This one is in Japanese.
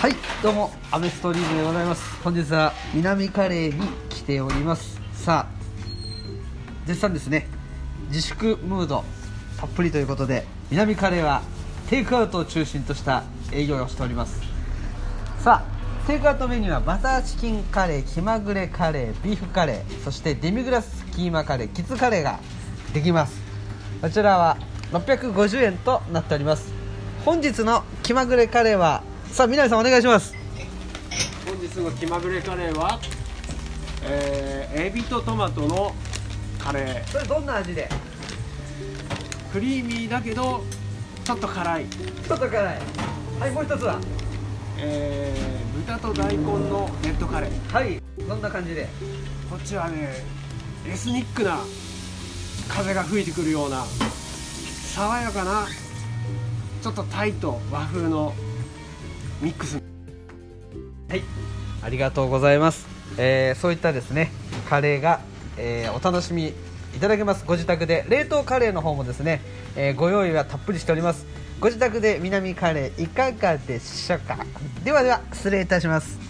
はいどうもアメストリームでございます。本日は南カレーに来ております。さあ絶賛ですね。自粛ムードたっぷりということで南カレーはテイクアウトを中心とした営業をしております。さあテイクアウトメニューはバターチキンカレー気まぐれカレービーフカレーそしてデミグラスキーマカレーキッズカレーができます。こちらは650円となっております。本日の気まぐれカレーはさあ南さんお願いします。本日の気まぐれカレーは、えー、エビとトマトのカレー。それどんな味で？クリーミーだけどちょっと辛い、ちょっと辛い。はいもう一つは？えー、豚と大根のレッドカレー。はいどんな感じで？こっちはねエスニックな風が吹いてくるような爽やかなちょっとタイと和風のミックス。はい。ありがとうございます、えーそういったですねカレーが、えーお楽しみいただけます。ご自宅で冷凍カレーの方もですね、えーご用意はたっぷりしております。ご自宅で南カレーいかがでしょうか？ではでは失礼いたします。